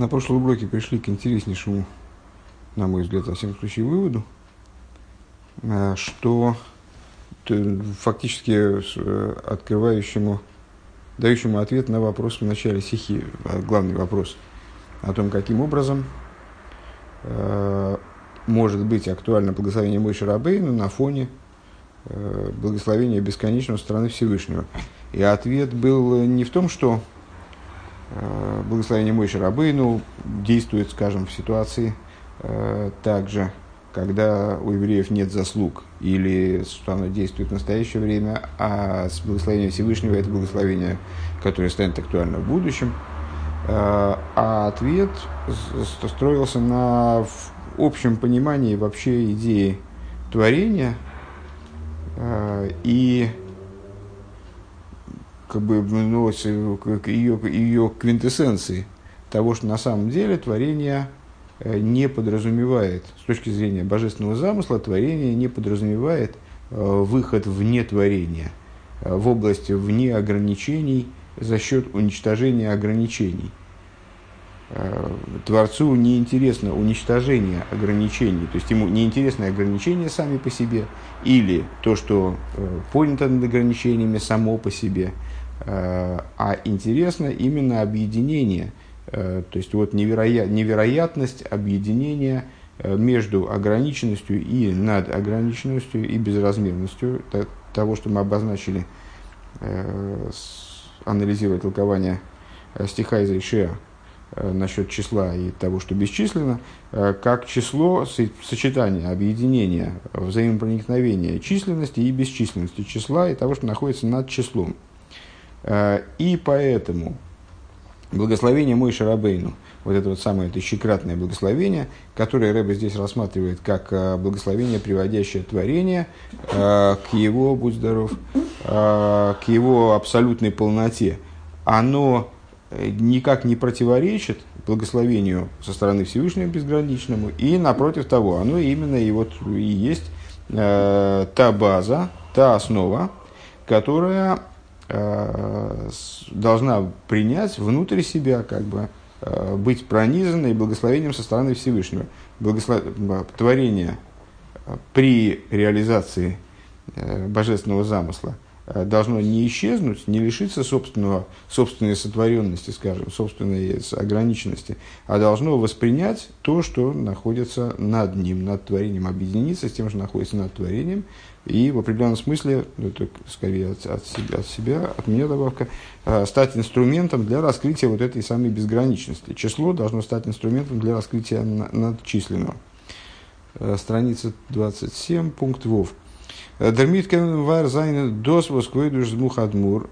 На прошлом уроке пришли к интереснейшему, на мой взгляд, во всяком случае, выводу, э, что фактически э, открывающему, дающему ответ на вопрос в начале стихи, э, главный вопрос о том, каким образом может быть актуально благословение Мойши Рабейну на фоне благословения бесконечного стороны Всевышнего. И ответ был не в том, что благословение Мойши Рабейну действует, скажем, в ситуации э, также, когда у евреев нет заслуг, или что оно действует в настоящее время, а с благословением Всевышнего это благословение, которое станет актуально в будущем. Э, а ответ строился на общем понимании вообще идеи творения и как бы, ну, ее, ее квинтэссенции того, что на самом деле творение э, не подразумевает, с точки зрения божественного замысла, творение не подразумевает э, выход вне творения, э, в область вне ограничений за счет уничтожения ограничений. Творцу не интересно уничтожение ограничений, то есть ему не интересны ограничения сами по себе, или то, что понято над ограничениями само по себе – а интересно именно объединение, э, то есть вот невероят, невероятность объединения э, между ограниченностью и над ограниченностью и безразмерностью того, что мы обозначили, анализируя толкование стиха из Ишеа насчет числа и того, что бесчисленно, как число сочетания, объединения, взаимопроникновения численности и бесчисленности числа и того, что находится над числом – Э, и поэтому благословение мой Шарабейну, вот это вот самое тысячекратное благословение, которое Рэбе здесь рассматривает как э, благословение, приводящее творение э, к его, будь здоров, к его абсолютной полноте, оно никак не противоречит благословению со стороны Всевышнего безграничному, и напротив того, оно именно и вот и есть та база, та основа, которая Э, должна принять внутрь себя, как бы, э, быть пронизанной благословением со стороны Всевышнего. Благослов... Творение э, при реализации божественного замысла – Э, должно не исчезнуть, не лишиться собственного, собственной сотворенности, скажем, собственной ограниченности, а должно воспринять то, что находится над ним, над творением, объединиться с тем, что находится над творением, и в определенном смысле, ну, это скорее от, от, себя, от себя, от меня добавка, э, стать инструментом для раскрытия вот этой самой безграничности. Число должно стать инструментом для раскрытия надчисленного. Э, страница 27, пункт ВОВ. Дермит кен вар зайн дос восквейдуш змухадмур.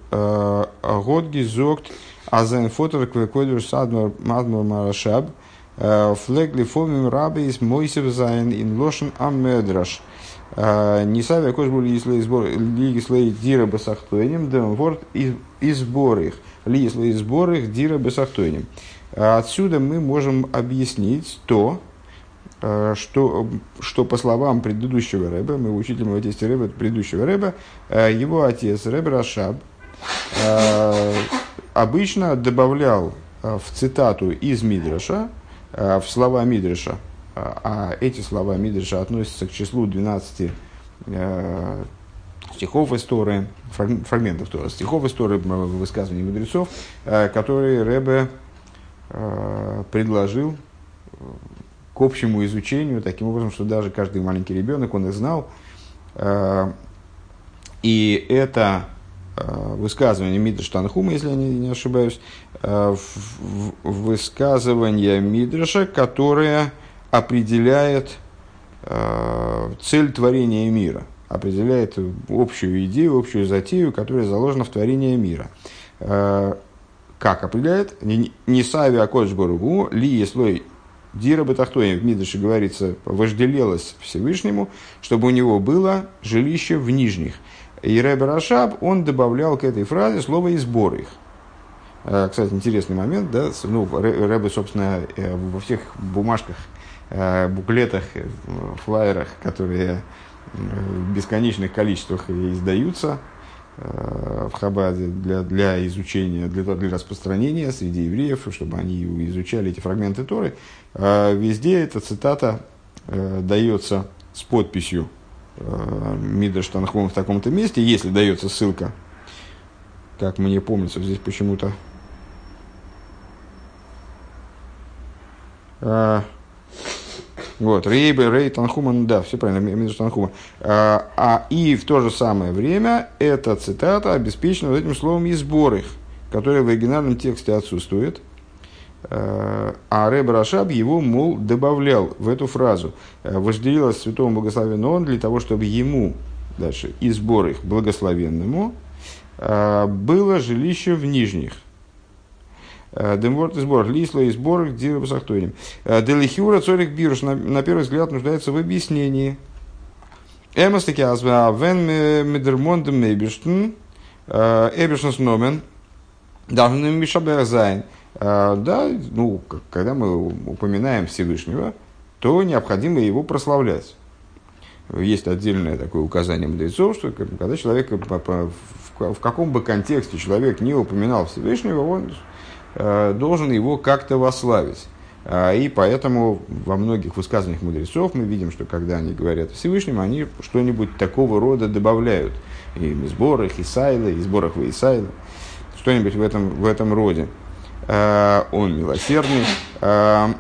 Гизогт а зайн фотор квейдуш садмар мадмар марашаб. Флегли фомим раби из мойсев зайн ин лошен амедраш. Нисавя кош был если сбор лиги слей дира басахтуэнем, дем ворд и сбор их. Лиги слей сбор их дира басахтуэнем. Отсюда мы можем объяснить то, что, что по словам предыдущего рэба, мы учитель в отечестве рэба, предыдущего рэба, э, его отец рэб Рашаб э, обычно добавлял в цитату из Мидраша, в слова Мидраша, а эти слова Мидраша относятся к числу 12 стихов истории, фрагментов Тора, стихов истории высказываний мудрецов, которые Рэбе предложил к общему изучению, таким образом, что даже каждый маленький ребенок, он их знал. Э, и это э, высказывание Мидраш Танхума, если я не, ошибаюсь, э, высказывание Мидраша, которое определяет цель творения мира, определяет общую идею, общую затею, которая заложена в творении мира. Как определяет? Не сави акодж боругу, ли еслой Дира Батахтоем в Мидыше говорится, вожделелось Всевышнему, чтобы у него было жилище в нижних. И Рэбе Рашаб, он добавлял к этой фразе слово «избор их». Э, кстати, интересный момент, да, ну, Рэбе, собственно, э, во всех бумажках, э, буклетах, флайерах, которые в бесконечных количествах издаются, в Хабаде для, для изучения, для, для распространения среди евреев, чтобы они изучали эти фрагменты Торы. Везде эта цитата дается с подписью Мидаш Танхум в таком-то месте, если дается ссылка, как мне помнится, здесь почему-то Вот, Рейбе, Рей, Танхуман, да, все правильно, Мидуш Танхума. А, а, и в то же самое время эта цитата обеспечена вот этим словом «и сбор которое в оригинальном тексте отсутствует. А, а Рэб Рашаб его, мол, добавлял в эту фразу. «Э, Вожделилось святому благословенному он для того, чтобы ему, дальше, и сбор их благословенному, а, было жилище в нижних. Э, Демворт и сбор, лисло и сбор, посахтуем. Э, Делихиура цорик бируш, на первый взгляд, нуждается в объяснении. Эмас таки азва вен медермондем мейбиштен, э, эбишнс номен, должны мишабер зайн. Да, ну, когда мы упоминаем Всевышнего, то необходимо его прославлять. Есть отдельное такое указание мудрецов, что когда человек, в каком бы контексте человек не упоминал Всевышнего, он Э, должен его как-то вославить. А, и поэтому во многих высказываниях мудрецов мы видим, что когда они говорят о Всевышнем, они что-нибудь такого рода добавляют. И в сборах и в сборах Исайла. Что-нибудь в этом, в этом роде. А, он милосердный. А,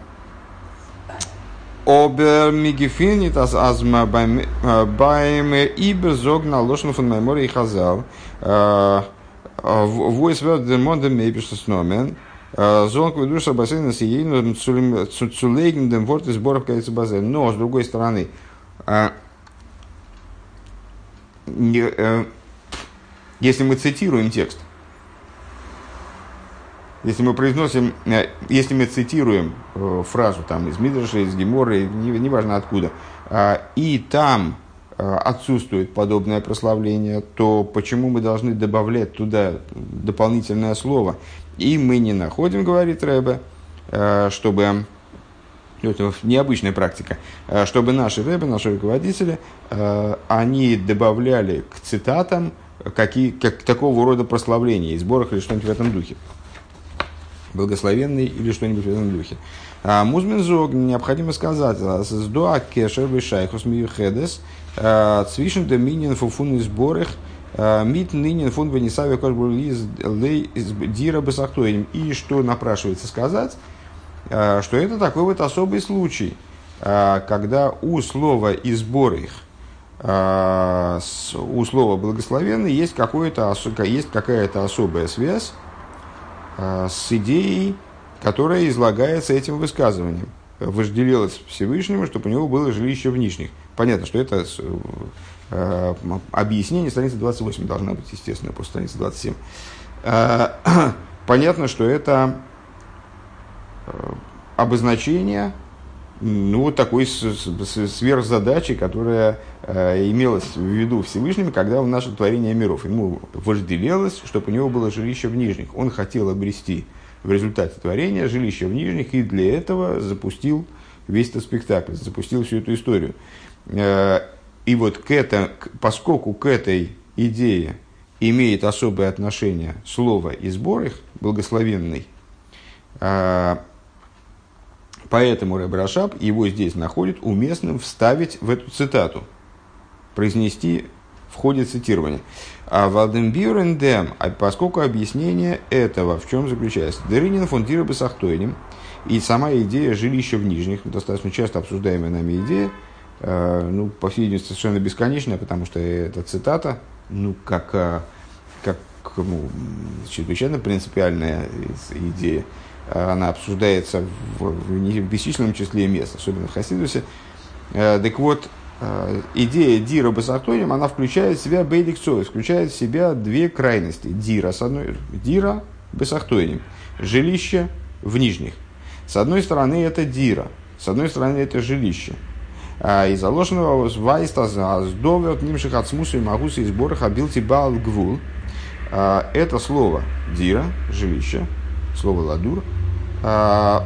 Обер мигефинит аз азма байм ибер зогна лошен фон и хазал. Войс верден мондем мейбишес номен. Зонг душа бассейна сиейну цулейгендем ворт из сборов кается базен. Но, с другой стороны, если мы цитируем текст, если мы произносим, если мы цитируем фразу там из Мидраша, из Гемора, неважно откуда, и там отсутствует подобное прославление, то почему мы должны добавлять туда дополнительное слово? И мы не находим, говорит Рэбе, э, чтобы это необычная практика, э, чтобы наши рэбы, наши руководители, э, они добавляли к цитатам какие, как, такого рода прославления, из сборах или что-нибудь в этом духе. Благословенный или что-нибудь в этом духе. А Музмин Зог, необходимо сказать, «Сдоа кешер вишайхус миюхедес, цвишен доминин фуфун из сборах, Э, Мит нынен фон Венесаве Дира Басахтоем. И что напрашивается сказать, что это такой вот особый случай, когда у слова и сбор их, у слова благословенный есть, какое-то, есть какая-то особая связь с идеей, которая излагается этим высказыванием. Вожделелось Всевышнему, чтобы у него было жилище в нижних. Понятно, что это Э, объяснение, страница 28 должна быть, естественно, после страницы 27. Э, понятно, что это э, обозначение ну, вот такой сверхзадачи, которая имелась в виду Всевышним, когда он начал творение миров. Ему вожделелось, чтобы у него было жилище в нижних. Он хотел обрести в результате творения жилище в нижних, и для этого запустил весь этот спектакль, запустил всю эту историю. И вот к это, поскольку к этой идее имеет особое отношение слово и сбор их, благословенный, а, поэтому Рэб Рашаб его здесь находит уместным вставить в эту цитату, произнести в ходе цитирования. А Валдембюрендем, а поскольку объяснение этого в чем заключается? Деринин фондира Басахтойним, и сама идея жилища в нижних, достаточно часто обсуждаемая нами идея, Э, ну, по всей видимости, совершенно бесконечная, потому что эта цитата, ну, как, э, как ну, чрезвычайно принципиальная идея, она обсуждается в, в бесчисленном числе мест, особенно в Хасидусе. Э, так вот, идея Дира Басахтоним, она включает в себя Бейдикцой, включает в себя две крайности. Дира, с одной, Дира Басахтоним, жилище в нижних. С одной стороны, это Дира, с одной стороны, это жилище – а, и заложенного вайста сдовет нимших от смуса и магуса и сбора хабилти бал гвул. А, это слово дира, жилище, слово ладур, а,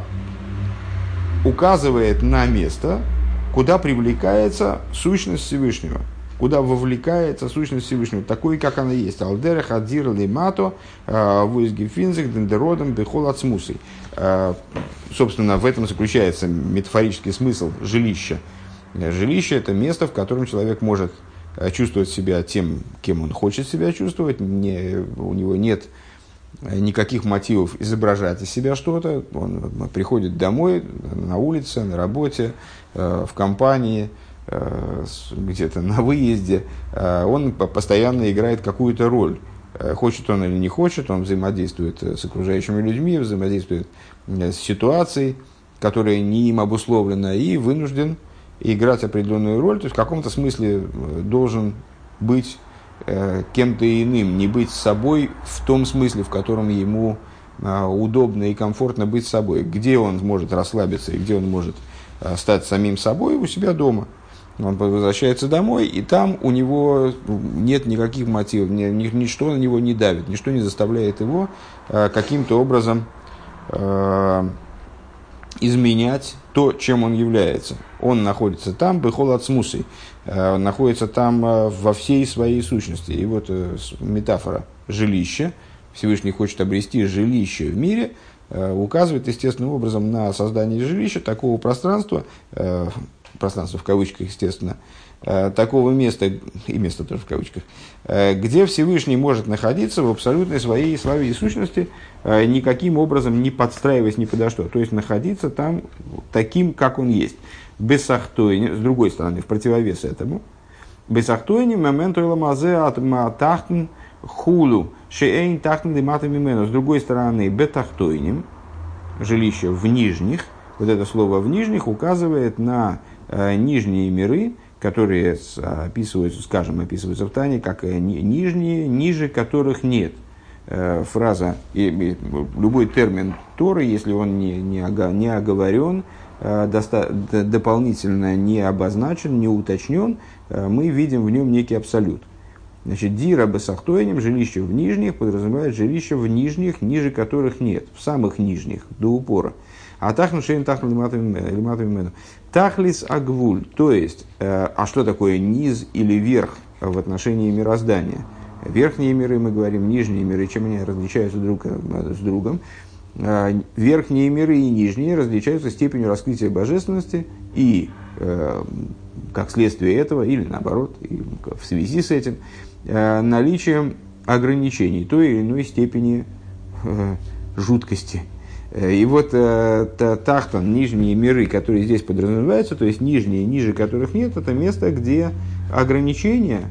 указывает на место, куда привлекается сущность Всевышнего. куда вовлекается сущность Всевышнего, такой, как она есть. Алдерех, Адзир, Лимато, Вуизги Финзик, Дендеродом, Бехол Ацмусой. Собственно, в этом заключается метафорический смысл жилища. Жилище – это место, в котором человек может чувствовать себя тем, кем он хочет себя чувствовать. Не, у него нет никаких мотивов изображать из себя что-то. Он приходит домой, на улице, на работе, в компании – Э, где-то на выезде, э, он постоянно играет какую-то роль. Э, хочет он или не хочет, он взаимодействует с окружающими людьми, взаимодействует с ситуацией, которая не им обусловлена, и вынужден играть определенную роль, то есть в каком-то смысле должен быть кем-то иным, не быть собой в том смысле, в котором ему удобно и комфортно быть собой, где он может расслабиться и где он может стать самим собой у себя дома – он возвращается домой, и там у него нет никаких мотивов, ни, ни, ничто на него не давит, ничто не заставляет его э, каким-то образом э, изменять то, чем он является. Он находится там, бехол от смусой, э, находится там э, во всей своей сущности. И вот э, метафора жилища, Всевышний хочет обрести жилище в мире, указывает естественным образом на создание жилища, такого пространства, пространство в кавычках, естественно, э, такого места, и место тоже в кавычках, э, где Всевышний может находиться в абсолютной своей славе и сущности, э, никаким образом не подстраиваясь ни подо что. То есть находиться там таким, как он есть. Без сахтойни, с другой стороны, в противовес этому. Без сахтойни моменту ламазе от матахтн хулу шеэйн тахтн лиматами С другой стороны, бетахтойним, жилище в нижних, вот это слово в нижних указывает на нижние миры, которые описываются, скажем, описываются в Тане, как э, нижние, ниже которых нет. Э, фраза, любой термин Торы, если он не, не, не оговорен, доста, дополнительно не обозначен, не уточнен, мы видим в нем некий абсолют. Значит, дира басахтойним, жилище в нижних, подразумевает жилище в нижних, ниже которых нет, в самых нижних, до упора. А тахну шейн тахну лиматами Тахлис агвуль, то есть, э, а что такое низ или верх в отношении мироздания? Верхние миры, мы говорим, нижние миры, чем они различаются друг с другом? Э, верхние миры и нижние различаются степенью раскрытия божественности и, э, как следствие этого, или наоборот, в связи с этим, наличием ограничений той или иной степени жуткости – Э, и вот э, тахтан, нижние миры, которые здесь подразумеваются, то есть нижние, ниже которых нет, это место, где ограничения,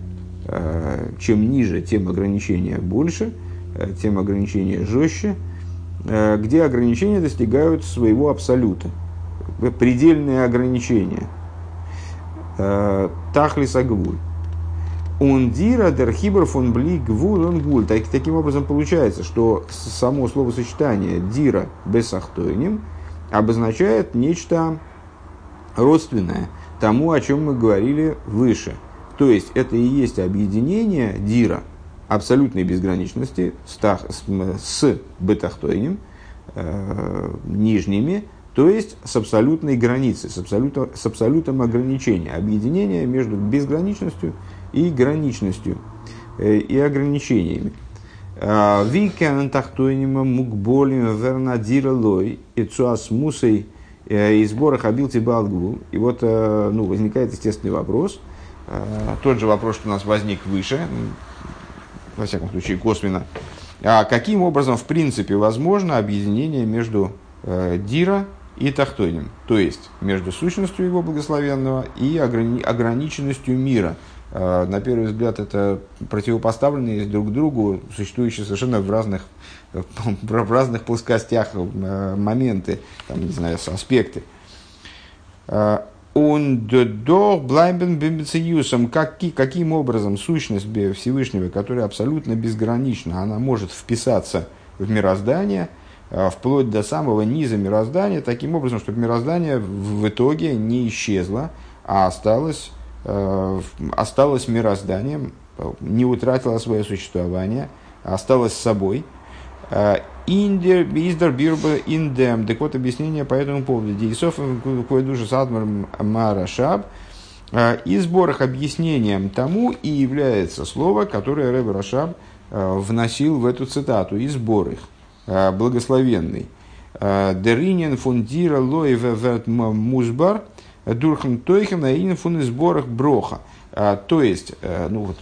э, чем ниже, тем ограничения больше, э, тем ограничения жестче, э, где ограничения достигают своего абсолюта, предельные ограничения. Э, Тахлис агвуль. Ундира дерхибр фон бли гвул. Так, таким образом получается, что само словосочетание дира бесахтойним обозначает нечто родственное тому, о чем мы говорили выше. То есть это и есть объединение дира абсолютной безграничности с, тах, с, с бетахтойним, э, нижними, то есть с абсолютной границей, с, абсолютом, с абсолютом ограничения, объединение между безграничностью граничностью, э, и ограничениями. А, Викен тахтойнима мукболим вернадира лой и цуас мусой э, и сбора хабилти балгу. И вот э, ну, возникает естественный вопрос, тот же вопрос, что у нас возник выше, во всяком случае косвенно. А каким образом, в принципе, возможно объединение между Дира и Тахтойним, то есть между сущностью его благословенного и ограни- ограниченностью мира – на первый взгляд, это противопоставленные друг другу, существующие совершенно в разных, в разных плоскостях э, моменты, там, не знаю, аспекты. Э, до блайбен бимбициюсом, каким образом сущность Всевышнего, которая абсолютно безгранична, она может вписаться в мироздание, вплоть до самого низа мироздания, таким образом, чтобы мироздание в итоге не исчезло, а осталось Э, осталось мирозданием, не утратила свое существование, осталась собой. Э, Индер, издер, бирба, индем. Так вот, объяснение по этому поводу. Дейсов, кое душа садмар марашаб, И сборах объяснением тому и является слово, которое Рэб Рашаб вносил в эту цитату, и сборах, благословенный. Деринен фундира лоеве музбар дурхан тойхен аинен фун сборах броха. То есть, ну вот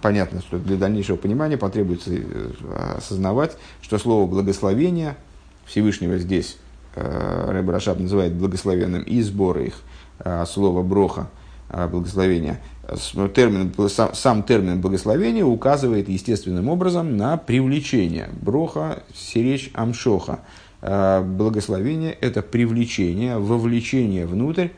понятно, что для дальнейшего понимания потребуется осознавать, что слово благословение Всевышнего здесь Рэб Рашаб называет благословенным и сборы их, слово броха, благословения. Термин, сам, сам термин благословения указывает естественным образом на привлечение. Броха, сиречь, амшоха. Благословение – это привлечение, вовлечение внутрь.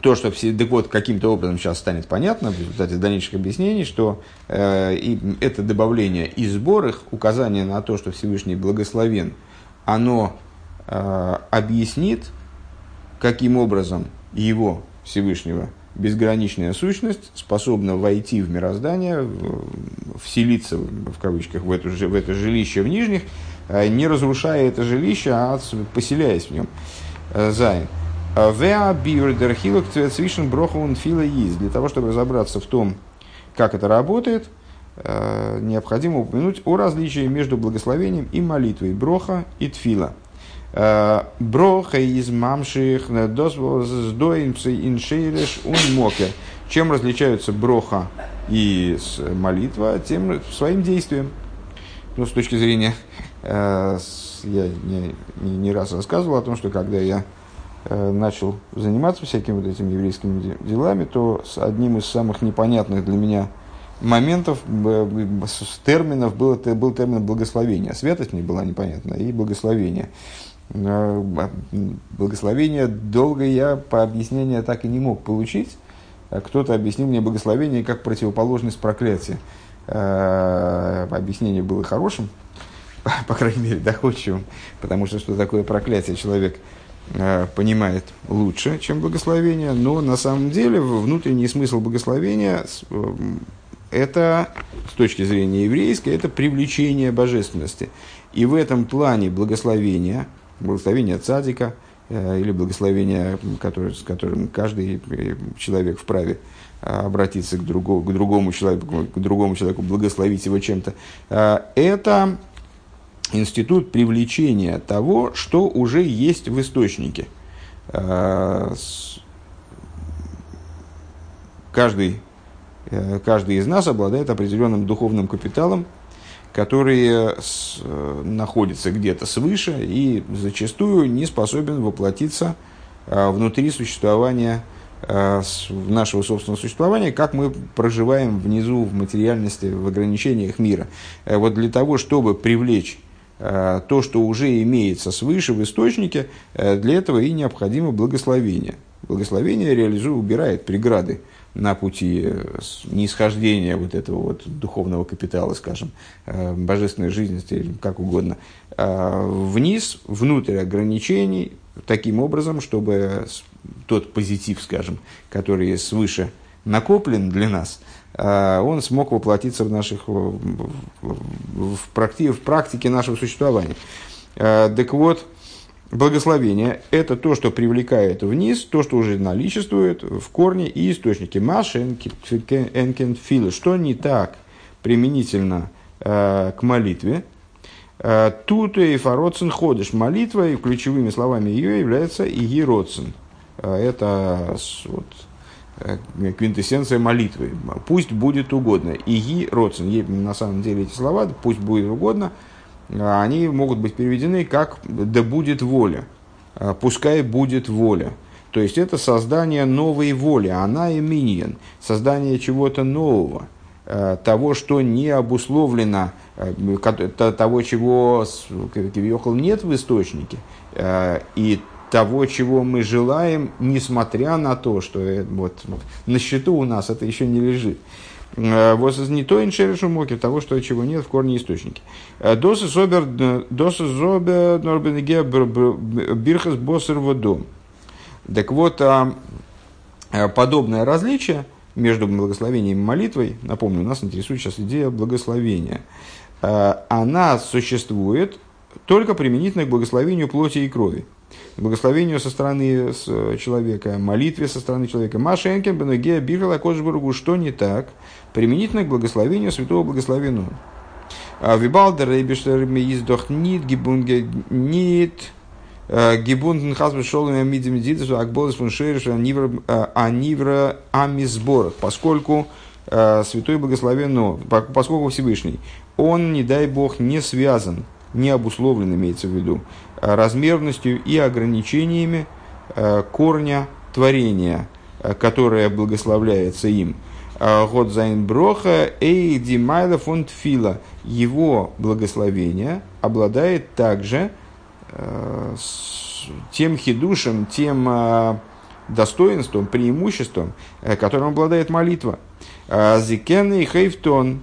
То, что все, так вот, каким-то образом сейчас станет понятно в результате дальнейших объяснений, что э, и это добавление и сбор их, указание на то, что Всевышний благословен, оно э, объяснит, каким образом его, Всевышнего, безграничная сущность способна войти в мироздание, вселиться, в кавычках, в, эту, в это жилище в нижних, не разрушая это жилище, а поселяясь в нем. Э, Зайн. Веа биурдерхилок свишен брохун фила из. Для того, чтобы разобраться в том, как это работает, э, необходимо упомянуть о различии между благословением и молитвой. Броха и тфила. Э, броха из мамших иншейреш ун мокер. Чем различаются броха и молитва? Тем своим действием. Ну, с точки зрения, э, я не, не, не раз рассказывал о том, что когда я э, начал заниматься всякими вот этими еврейскими делами, то с одним из самых непонятных для меня моментов, терминов был, был термин благословения. Святость мне была непонятна и благословение. А, благословение долго я по объяснению так и не мог получить. А кто-то объяснил мне благословение как противоположность проклятия. Объяснение было хорошим, по крайней мере, доходчивым, потому что что такое проклятие человек понимает лучше, чем благословение, но на самом деле внутренний смысл благословения это, с точки зрения еврейской, это привлечение божественности. И в этом плане благословения – благословение цадика э, или благословение, который, с которым каждый э, человек вправе э, обратиться к, другому, к другому человеку, к другому человеку, благословить его чем-то. Это институт привлечения того, что уже есть в источнике. Каждый, каждый из нас обладает определенным духовным капиталом, который э, находится где-то свыше и зачастую не способен воплотиться э, внутри существования э, нашего собственного существования, как мы проживаем внизу в материальности, в ограничениях мира. Вот для того, чтобы привлечь то, что уже имеется свыше в источнике, для этого и необходимо благословение. Благословение реализует, убирает преграды на пути э, нисхождения вот этого вот духовного капитала, скажем, э, божественной жизни, как угодно, э, вниз, внутрь ограничений, таким образом, чтобы тот позитив, скажем, который свыше накоплен для нас, он смог воплотиться в, наших, в, практи, в практике нашего существования. Так вот, Благословение – это то, что привлекает вниз, то, что уже наличествует в корне и источнике. Маша энкенфила. Что не так применительно э, к молитве? Тут и фароцин ходишь. Молитва, и ключевыми словами ее является и роцин. Э, это вот, квинтэссенция молитвы. Пусть будет угодно. Иги роцин. На самом деле эти слова, пусть будет угодно – а они могут быть переведены как «да будет воля», а, «пускай будет воля». То есть это создание новой воли, она и миньен, создание чего-то нового, а, того, что не обусловлено, того, чего нет в источнике, и того, чего мы желаем, несмотря на то, что э, вот, на счету у нас это еще не лежит. Э, вот не то иншерешу моки, того, что чего нет в корне источнике. Э, досы зобер, э, досы зобер, норбенеге бирхас боссер водом. Так вот, а, подобное различие между благословением и молитвой, напомню, нас интересует сейчас идея благословения, она существует только применительно к благословению плоти и крови. Благословению со стороны человека, молитве со стороны человека. Машенкен, Бенегея, Бирхала, Кожбургу, что не так, применительно к благословению святого благословенного. А Вибалдер, Рейбиштер, Издох, Нит, Гибунге, Нит, э, Гибунден Хазбе Шолом Мидим Дидес, Акболес Фуншериш, Анивра Амизбор, поскольку э, святой благословенный, поскольку Всевышний, он, не дай бог, не связан не обусловлен, имеется в виду, размерностью и ограничениями э, корня творения, э, которое благословляется им. А, Год зайн броха эй димайла фонд фила. Его благословение обладает также э, тем хидушем, тем достоинством, преимуществом, которым обладает молитва. Зикен и хейфтон,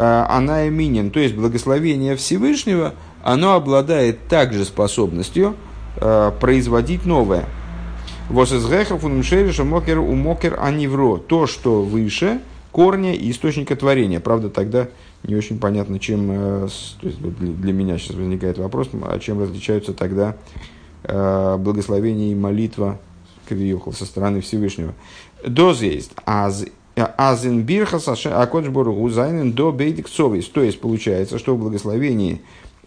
Э, она именен, то есть благословение Всевышнего, оно обладает также способностью э, производить новое. Из грехов мокер у мокер анивро. То, что выше корня и источника творения. Правда, тогда не очень понятно, чем, э, то есть для меня сейчас возникает вопрос, а чем различаются тогда благословение и молитва Кавиюхал со стороны Всевышнего. Доз есть, а Азин бирхас акоджбору зайнен до бейдик совис. То есть получается, что в благословении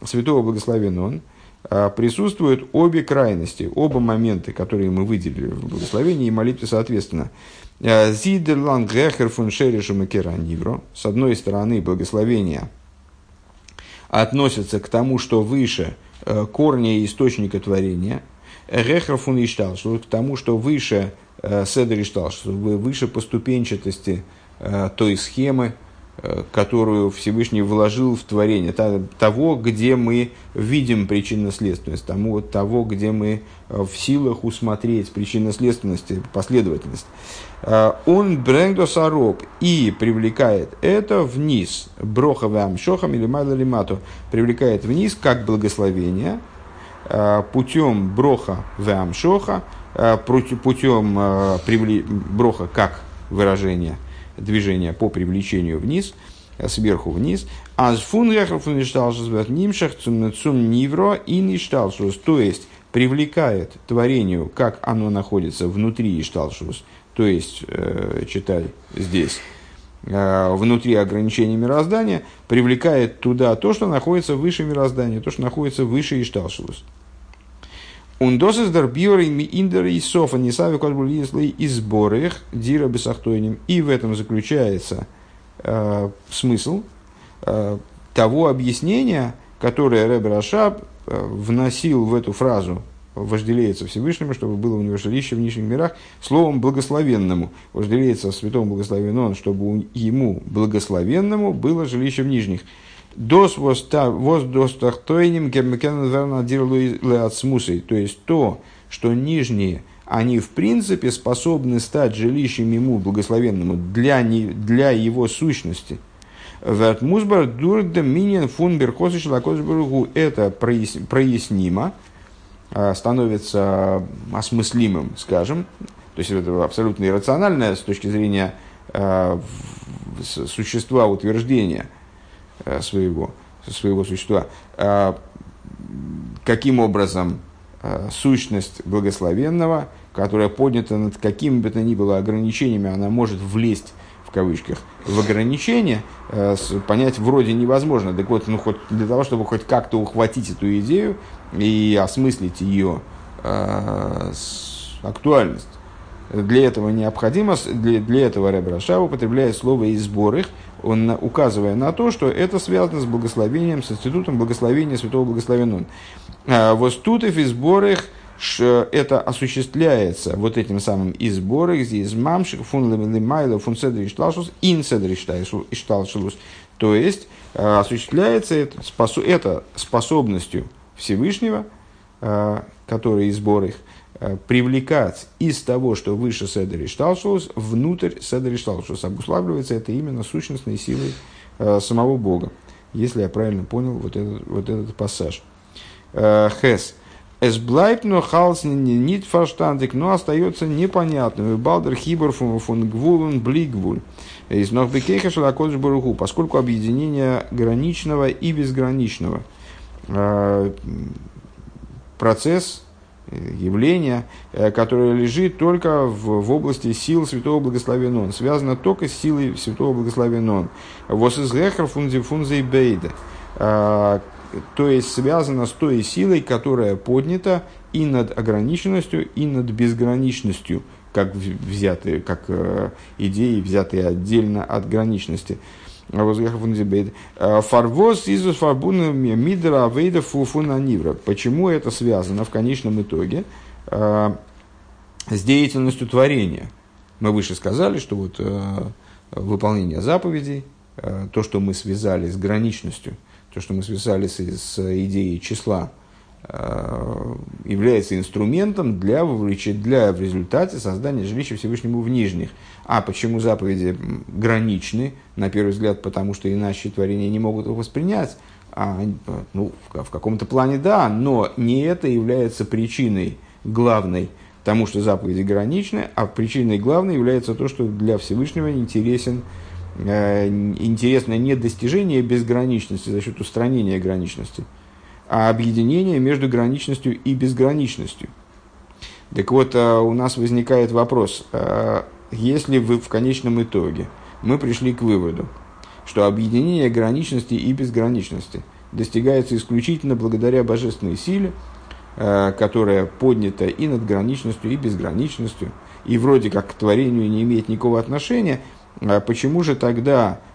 святого благословен он а, присутствуют обе крайности, оба момента, которые мы выделили в благословении и молитве соответственно. А, Зидерланд гехер фун макеранивро. С одной стороны, благословение относится к тому, что выше э, корня и источника творения. Гехер фун иштал, к тому, что выше Э, Седер Иштал, что выше поступенчатости э, той схемы, которую Всевышний вложил в творение, того, где мы видим причинно-следственность, тому, того, где мы в силах усмотреть причинно-следственность, последовательность. Он брэнгдосароб и привлекает это вниз, броховым шохам или майлалимату, привлекает вниз как благословение путем броха вамшоха, Э, путем э, привли... броха как выражение движения по привлечению вниз, э, сверху вниз. А с фунгахов нимшах цум нивро и ништалшус. То есть привлекает творению, как оно находится внутри ишталшус. То есть, читай здесь, внутри ограничения мироздания, привлекает туда то, что находится выше мироздания, то, что находится выше Ишталшус. Ундосис ми индер и софа не сави и сборы их дира бесахтойним. И в этом заключается э, смысл э, того объяснения, которое Ребер Рашаб э, вносил в эту фразу вожделеется Всевышнему, чтобы было у него жилище в нижних мирах, словом благословенному. Вожделеется святому благословенному, чтобы ему благословенному было жилище в нижних. Дос воз достахтойним гемекенадирлуацмусой. То есть то, что нижние, они в принципе способны стать жилищем ему благословенному для, не, для его сущности. Вертмузбар дурда минин фун берхосиш Это прояснимо, а, становится осмыслимым, скажем. То есть это абсолютно иррациональное с точки зрения а, существа утверждения – своего, своего существа. А, каким образом э, сущность благословенного, которая поднята над какими бы то ни было ограничениями, она может влезть в кавычках, в ограничения, э, понять вроде невозможно. Так вот, ну, хоть для того, чтобы хоть как-то ухватить эту идею и осмыслить ее актуальность, для этого необходимо, для, для этого Ребраша употребляет слово «из сборых», он указывая на то, что это связано с благословением, с институтом благословения Святого Благословенного. А, тут и в сборах это осуществляется вот этим самым и сборах, из мамших, фун лимайла, фун седри шталшус, ин. То есть а, осуществляется это, это способностью Всевышнего, а, который из сборах, Э, привлекать из того, что выше Седери Шталшус, внутрь Седери Шталшус. Обуславливается это именно сущностной силой э, самого Бога, если я правильно понял вот этот, вот этот пассаж. Э, Хес. Es bleibt nur Hals nicht verstandig, но остается непонятным. Балдер Хибор фун Гвулун Блигвуль. Из Нохбекеха Шалакодж Баруху, поскольку объединение граничного и безграничного. Процесс явление, которое лежит только в, в области сил Святого Благословения Он, связано только с силой Святого Благословения Он. Вос из фунзи бейда. То есть связано с той силой, которая поднята и над ограниченностью, и над безграничностью, как взятые, как идеи, взятые отдельно от граничности. Фарвоз изус фарбуна мидра авейда фуфуна нивра. Почему это связано в конечном итоге э, с деятельностью творения? Мы выше сказали, что вот э, выполнение заповедей, э, то, что мы связали с граничностью, то, что мы связали с идеей числа, является инструментом для, для в результате создания жилища Всевышнему в нижних. А почему заповеди граничны, на первый взгляд, потому что иначе творения не могут их воспринять? А, ну, в, в каком-то плане да, но не это является причиной главной тому, что заповеди граничны, а причиной главной является то, что для Всевышнего интересен, э, интересно не достижение безграничности за счет устранения граничности, а объединение между граничностью и безграничностью. Так вот, э, у нас возникает вопрос, э, если вы в конечном итоге мы пришли к выводу, что объединение граничности и безграничности достигается исключительно благодаря божественной силе, э, которая поднята и над граничностью, и безграничностью, и вроде как к творению не имеет никакого отношения, а почему же тогда а,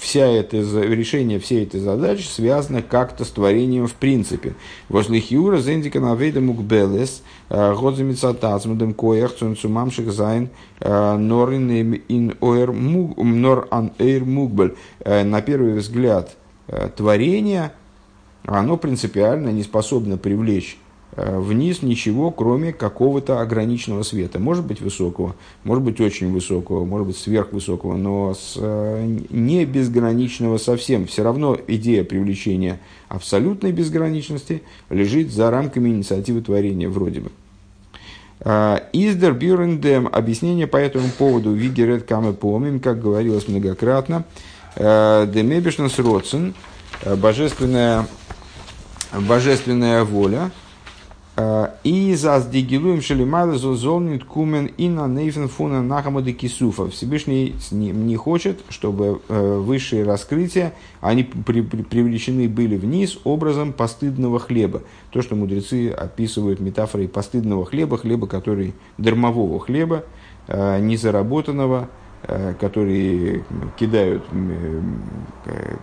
вся эта, решение всей этой задачи связано как-то с творением в принципе. Возле Хиура зендика навейда мукбелес, а, годзамицатазмудем коях цунцумамших зайн, а, норин ин оэр нор ан эйр мукбель. На первый взгляд творение, оно принципиально не способно привлечь Э, вниз ничего, кроме какого-то ограниченного света. Может быть высокого, может быть очень высокого, может быть сверхвысокого, но с, э, не безграничного совсем. Все равно идея привлечения абсолютной безграничности лежит за рамками инициативы творения вроде бы. Э, Издер Бюрендем, объяснение по этому поводу, Вигерет Камы помним, как говорилось многократно, Демебишнас Родсен, божественная, божественная воля – и за дигилуем шелимайла золнит кумен и на нейфен фуна нахамады кисуфа. Всевышний не хочет, чтобы э, высшие раскрытия, они при, при, привлечены были вниз образом постыдного хлеба. То, что мудрецы описывают метафорой постыдного хлеба, хлеба, который дармового хлеба, э, незаработанного, э, который кидают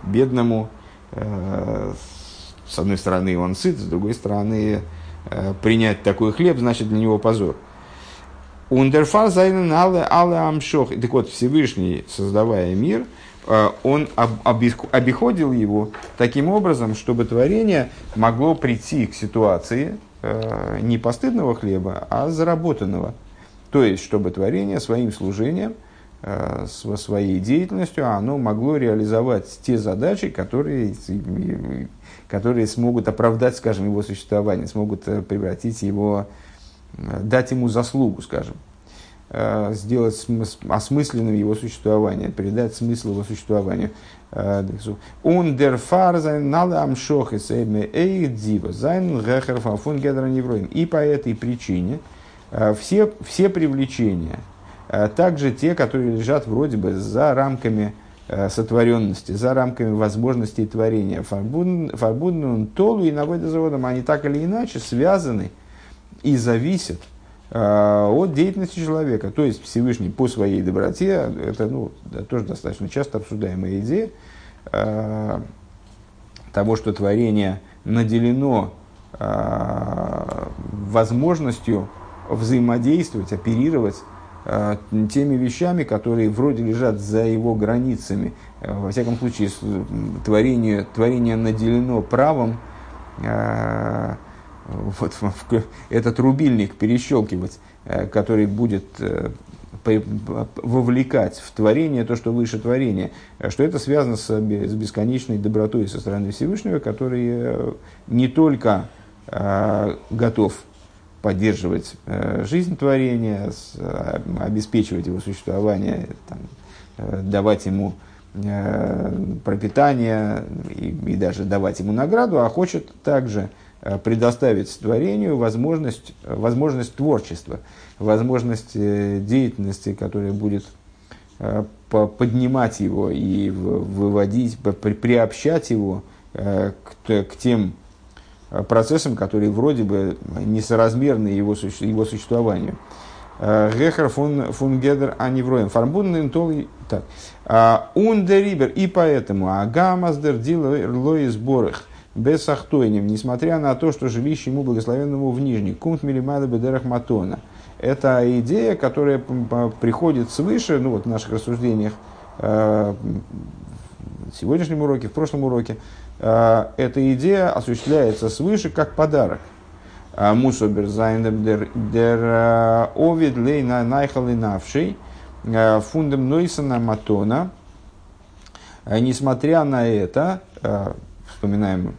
бедному. С одной стороны он сыт, с другой стороны принять такой хлеб, значит для него позор. Ундерфар зайнен але але амшох. Так вот, Всевышний, создавая мир, э, он обиходил его таким образом, чтобы творение могло прийти к ситуации э, не постыдного хлеба, а заработанного. То есть, чтобы творение своим служением, своей деятельностью, оно могло реализовать те задачи, которые которые смогут оправдать, скажем, его существование, смогут э, превратить его, э, дать ему заслугу, скажем, э, сделать осмысленным его существование, придать смысл его существованию. Он дер фарзайн нала амшох и сейме эйх дива зайн И по этой причине все, все привлечения, также те, которые лежат вроде бы за рамками сотворенности, за рамками возможностей творения. Фарбудн, Толу и Навойда заводом, они так или иначе связаны и зависят э, от деятельности человека. То есть Всевышний по своей доброте, это ну, тоже достаточно часто обсуждаемая идея, э, того, что творение наделено возможностью взаимодействовать, оперировать Э, теми вещами, которые вроде лежат за его границами. Э, во всяком случае, творение, творение наделено правом э, вот, этот рубильник перещелкивать, который будет вовлекать в творение то, что выше творения, что это связано с бесконечной добротой со стороны Всевышнего, который не только готов поддерживать э, жизнь творения, э, обеспечивать его существование, там, э, давать ему пропитание и, и даже давать ему награду, а хочет также предоставить творению возможность, возможность творчества, возможность деятельности, которая будет поднимать его и выводить, приобщать его к, к тем процессам, которые вроде бы несоразмерны его, его существованию. Гехер фун, фун гедер аневроем. Фарбунный толый. Так. Ундерибер. И поэтому агамаздер дилой сборах без ахтойним, несмотря на то, что жилище ему благословенному в Нижний, кунт милимада бедерах матона. Это идея, которая приходит свыше, ну вот в наших рассуждениях, в сегодняшнем уроке, в прошлом уроке, эта идея осуществляется свыше как подарок – Мусобер зайндем дер овид лей на найхал навший фундам нойсона матона. Несмотря на это, вспоминаем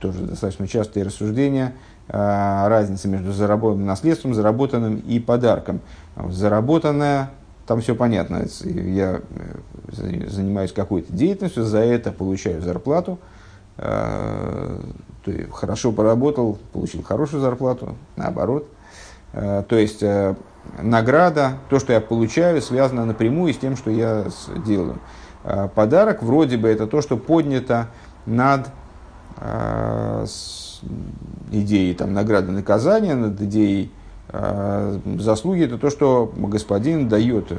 тоже достаточно частые рассуждения, разница между заработанным наследством, заработанным и подарком. Заработанное, там все понятно, я занимаюсь какой-то деятельностью, за это получаю зарплату, ты хорошо поработал, получил хорошую зарплату, наоборот. Э, то есть э, награда, то, что я получаю, связано напрямую с тем, что я делаю. Э, подарок вроде бы это то, что поднято над идеей там, награды наказания, над идеей заслуги, это то, что господин дает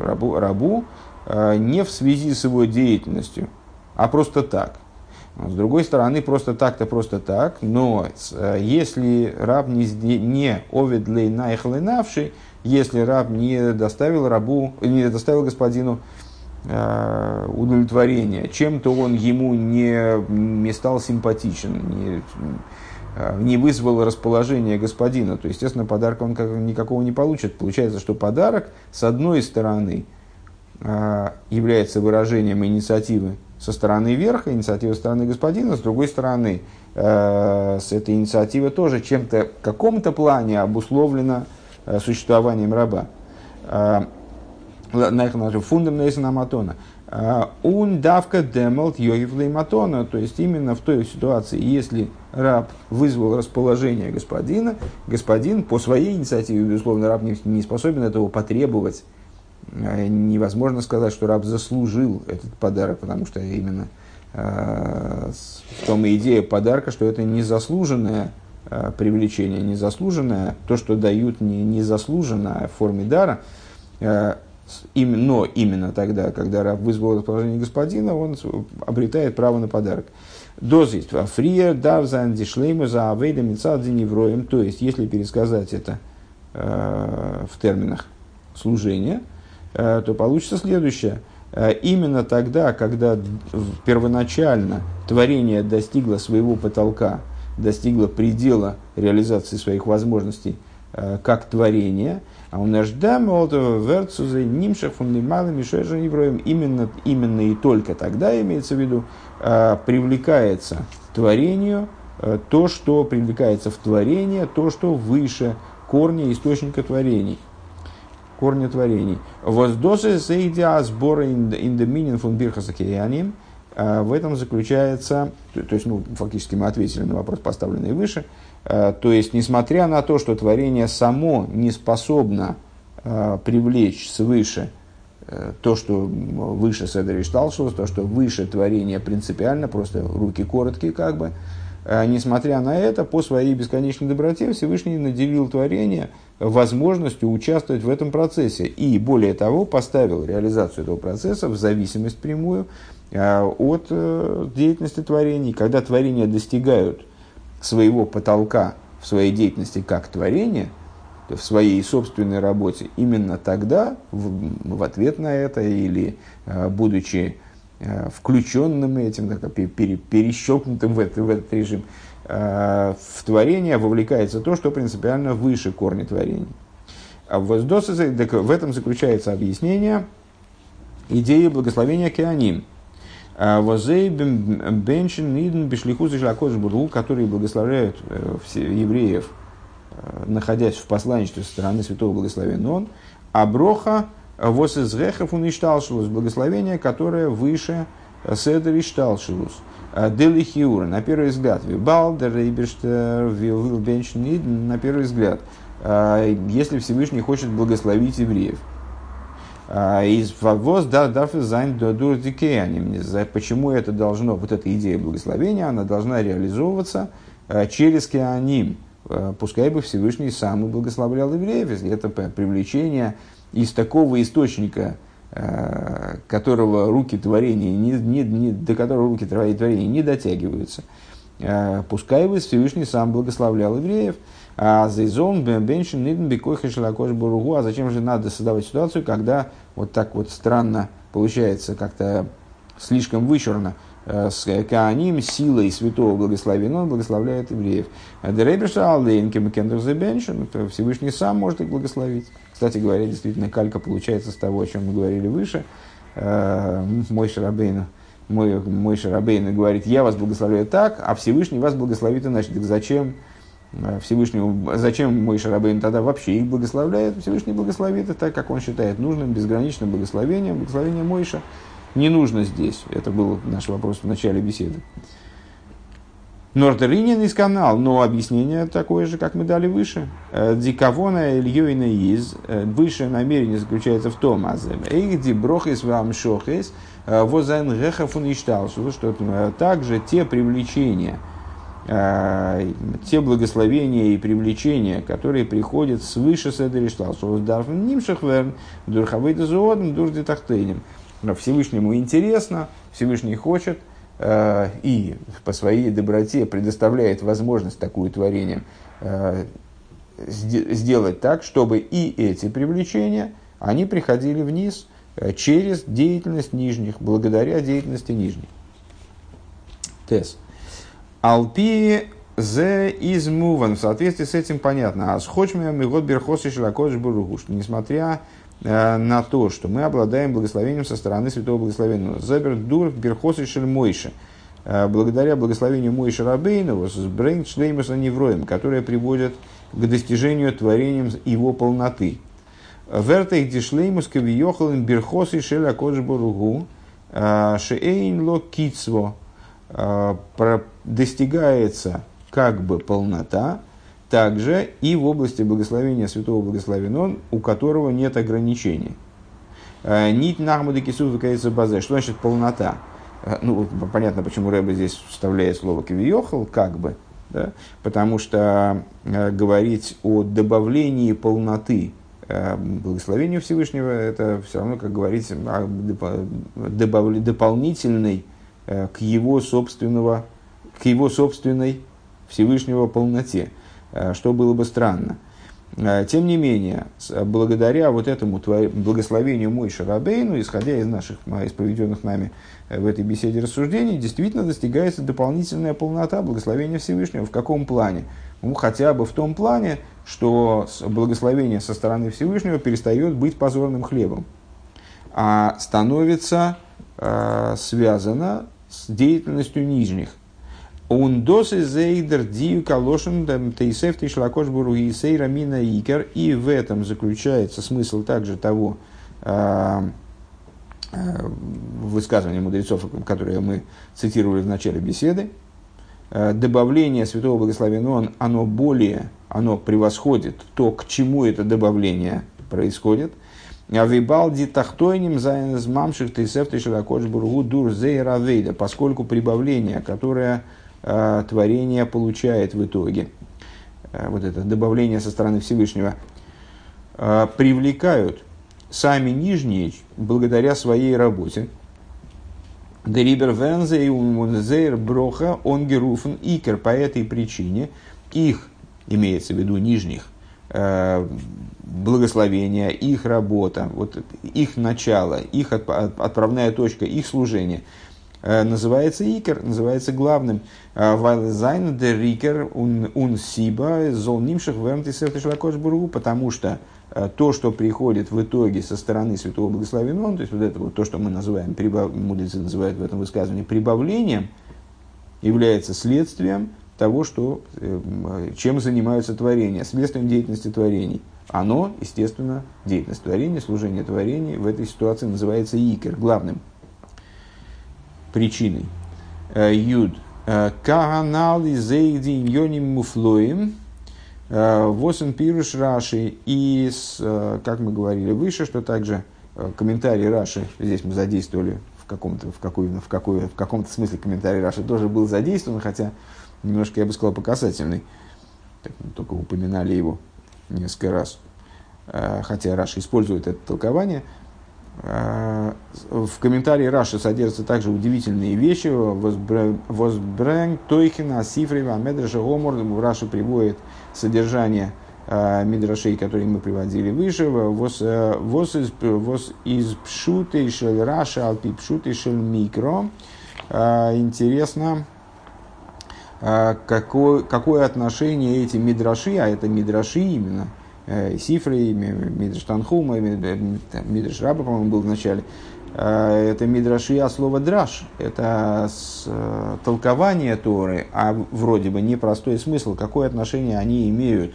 рабу, рабу не в связи с его деятельностью, а просто так – с другой стороны, просто так-то просто так, но э, если раб не, не овид лейнайхленавший, если раб не доставил рабу, не доставил господину э, удовлетворения, чем-то он ему не, не стал симпатичен, не, э, не вызвал расположение господина, то, естественно, подарка он как, никакого не получит. Получается, что подарок, с одной стороны, является выражением инициативы со стороны верха, инициатива со стороны господина, с другой стороны, э, с этой инициативы тоже чем-то, в каком-то плане обусловлена э, существованием раба. Э, фундам Нейсана Матона. Он давка демалт йогивлей Матона. То есть именно в той ситуации, если раб вызвал расположение господина, господин по своей инициативе, безусловно, раб не способен этого потребовать Э, невозможно сказать, что раб заслужил этот подарок, потому что именно э, в том и идея подарка, что это незаслуженное э, привлечение, незаслуженное, то, что дают не, незаслуженное в форме дара, но именно тогда, когда раб вызвал расположение господина, он обретает право на подарок. Дозист фриер дав за андишлейму за авейдем То есть, если пересказать это в терминах служения, Э, то получится следующее. Э, именно тогда, когда первоначально творение достигло своего потолка, достигло предела реализации своих возможностей э, как творение, а у нас ждам верцузы нимшах фундамалами евроем именно именно и только тогда имеется в виду привлекается творению то, что привлекается в творение, то, что выше корня источника творений корни творений. Воздосы сейдиа сбора индеминин фун бирхасакияним. А, в этом заключается, то есть, ну, фактически мы ответили на вопрос, поставленный выше. А, то есть, несмотря на то, что творение само не способно а, привлечь свыше то, что выше Седри Шталшус, то, что выше творение принципиально, просто руки короткие как бы, несмотря на это, по своей бесконечной доброте Всевышний наделил творение возможностью участвовать в этом процессе. И более того, поставил реализацию этого процесса в зависимость прямую а, от э, деятельности творений. Когда творения достигают своего потолка в своей деятельности как творение, в своей собственной работе, именно тогда, в, в ответ на это, или а, будучи включенным этим, перещелкнутым в, этот, в этот режим, Э, в творение вовлекается то, что принципиально выше корня творений. А в этом заключается объяснение идеи благословения Кеаним. А Возей Беншин Ниден Бишлиху Буру, которые благословляют э, евреев, э, находясь в посланничестве со стороны Святого Благословенного Он, а Броха Восизрехов Уништалшилус, благословение, которое выше Седер Ишталшилус. Делихиура, на первый взгляд, Вибалдер, Рейберштер, Вилбеншнид, на первый взгляд, если Всевышний хочет благословить евреев. Из воз да дафы зайн дур Почему это должно, вот эта идея благословения, она должна реализовываться через кеаним, пускай бы Всевышний сам и благословлял евреев, если это привлечение из такого источника, Э, которого руки творения не, не, не, до которого руки творения не дотягиваются, э, пускай бы Всевышний сам благословлял евреев, а зайзон беншин нидн бекойха шелакош буругу, а зачем же надо создавать ситуацию, когда вот так вот странно получается, как-то слишком вычурно, с Кааним, силой святого благословения, он благословляет евреев. Деребеша Алдейнкем Кендер Всевышний сам может их благословить. Кстати говоря, действительно, калька получается с того, о чем мы говорили выше. Э, мой Шарабейн, мой, мой Шарабейн говорит, я вас благословляю так, а Всевышний вас благословит иначе. Так зачем э, Всевышнему, зачем мой Шарабейн тогда вообще их благословляет? Всевышний благословит это так, как он считает нужным, безграничным благословением, благословение Мойша не нужно здесь. Это был наш вопрос в начале беседы. Нордеринин из канал, но объяснение такое же, как мы дали выше. Э, Дикавона Ильёйна из. Э, высшее намерение заключается в том, Эйгди брохис вам шохис, э, возайн гехафун иштал, что также те привлечения, те благословения и привлечения, которые приходят свыше Седериштал, что дарфен нимшахверн, дурхавейда зоодом, дурди тахтейнем. Всевышнему интересно, Всевышний хочет – Э, и по своей доброте предоставляет возможность такую творение э, сделать так, чтобы и эти привлечения, они приходили вниз э, через деятельность нижних, благодаря деятельности нижних. Тес. Алпи зе измуван. В соответствии с этим понятно. А схочмем и год берхосы шелакодж буругу. Что несмотря на то, что мы обладаем благословением со стороны Святого Благословенного. Забер дур берхосы шельмойши. Э, благодаря благословению Мойши Рабейнова с Брейн Шлеймаса Невроем, которое приводит к достижению творением его полноты. Вертейх дишлеймус кавиохалин берхосы шеля коджборугу э, шеэйн ло кицво достигается как бы полнота, также и в области благословения святого благословен у которого нет ограничений. Э, нить нахмады кису выкается базе. Что значит полнота? Э, ну, понятно, почему Рэба здесь вставляет слово кивиохал, как бы, да? потому что э, говорить о добавлении полноты э, благословению Всевышнего, это все равно, как говорить о добав, дополнительной э, к его собственного, к его собственной Всевышнего полноте. Э, что было бы странно. Э, тем не менее, благодаря вот этому благословению мой Шарабейну, исходя из наших, из проведенных нами э, в этой беседе рассуждений, действительно достигается дополнительная полнота благословения Всевышнего. В каком плане? Ну, хотя бы в том плане, что благословение со стороны Всевышнего перестает быть позорным хлебом, а становится э, связано с деятельностью нижних. Он досы зейдер дию калошин тейсев тишлакош буруги сейра мина икер. И в этом заключается смысл также того э, э, высказывания мудрецов, которые мы цитировали в начале беседы. Э, добавление святого благословения, он, оно более, оно превосходит то, к чему это добавление происходит. А вибалди тахтойним зайнез мамших тейсев тишлакош буругу дур зейра вейда. Поскольку прибавление, которое творение получает в итоге, э, вот это добавление со стороны Всевышнего, э, привлекают сами нижние благодаря своей работе. Дерибер и Унзейр Броха Онгеруфен Икер. По этой причине их, имеется в виду нижних, э, благословения, их работа, вот их начало, их отправная точка, их служение – Э, называется икер, называется главным. Э, Вайлзайн де рикер ун сиба зол нимших бургу, потому что э, то, что приходит в итоге со стороны Святого Благословенного, то есть вот это вот то, что мы называем, прибав... мудрецы называют в этом высказывании прибавлением, является следствием того, что, чем занимаются творения, следствием деятельности творений. Оно, естественно, деятельность творения, служение творений в этой ситуации называется икер, главным причиной. Юд. Каганал и зейди йоним муфлоим. Восен пируш Раши. И, как мы говорили выше, что также комментарий Раши, здесь мы задействовали в каком-то, в, какой, в, какой, в каком-то смысле комментарий Раши тоже был задействован, хотя немножко, я бы сказал, показательный. Так, только упоминали его несколько раз. Хотя Раши использует это толкование – Э, в комментарии Раши содержатся также удивительные вещи. Возбрэнг Тойхина Сифрева Медраша Гомор. Раши приводит содержание э, Мидрашей, которые мы приводили выше. Воз э, из пшуты шел Раша алпи пшуты шел микро. Интересно, какое, какое отношение эти мидраши, а это мидраши именно – Э, Сифры, Мидрш Танхума, Мидрш Раба, по-моему, был в начале. Э, это Мидраши, а слово драш. Это э, толкование Торы, а вроде бы непростой смысл. Какое отношение они имеют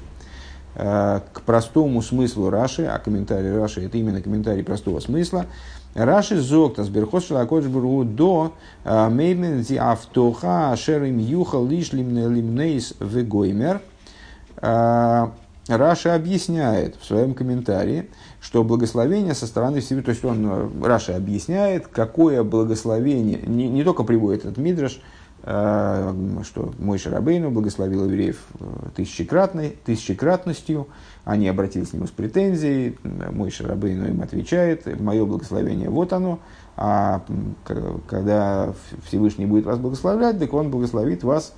к простому смыслу Раши, а комментарий Раши это именно комментарий простого смысла. Раши зогта сберхос шалакодж бру до меймен зи автоха шерим юхал лиш лимнейс вегоймер. Раша объясняет в своем комментарии, что благословение со стороны Всевышнего, то есть он, э, Раша объясняет, какое благословение, не, не только приводит этот Мидраш, э, что мой Шарабейну благословил евреев э, тысячекратной, тысячекратностью, они обратились к нему с претензией, мой Шарабейну им отвечает, мое благословение вот оно, а когда Всевышний будет вас благословлять, так он благословит вас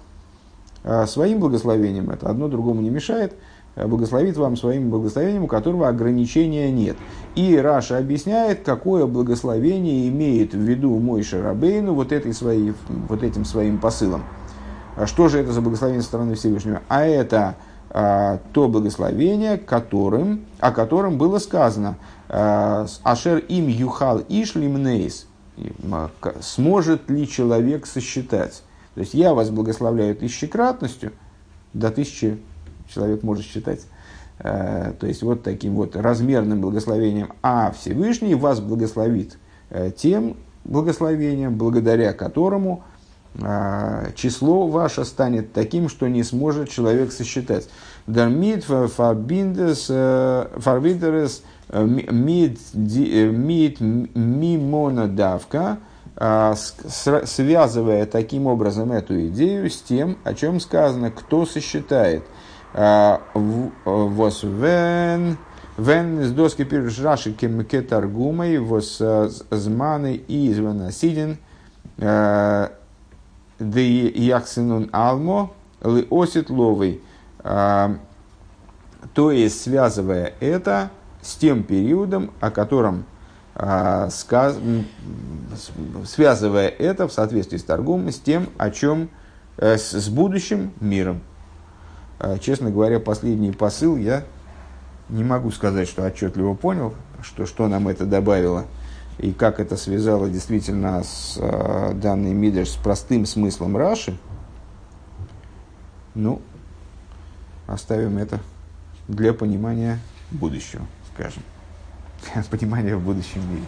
своим благословением, это одно другому не мешает, благословит вам своим благословением, у которого ограничения нет. И Раша объясняет, какое благословение имеет в виду мой Шарабейну вот, этой своей, вот этим своим посылом. А что же это за благословение со стороны Всевышнего? А это а, то благословение, которым, о котором было сказано а, «Ашер им юхал иш лимнейс» «Сможет ли человек сосчитать?» То есть я вас благословляю тысячекратностью до тысячи человек может считать. Э, то есть вот таким вот размерным благословением, а Всевышний вас благословит э, тем благословением, благодаря которому э, число ваше станет таким, что не сможет человек сосчитать. Дармит фарбиндес фарбиндерес мид мимона давка, связывая таким образом эту идею с тем, о чем сказано, кто сосчитает – Вос вен вен с доски пируш раши кемке торгумой вос зманы и извана сидин де яхсинун алмо ли осит ловый. То есть, связывая это с тем периодом, о котором сказ... связывая это в соответствии с торгумом, с тем, о чем с, с будущим миром. А, честно говоря, последний посыл я не могу сказать, что отчетливо понял, что, что нам это добавило и как это связало действительно с э, данной Мидрш с простым смыслом Раши. Ну, оставим это для понимания будущего, скажем. Понимания в будущем мире.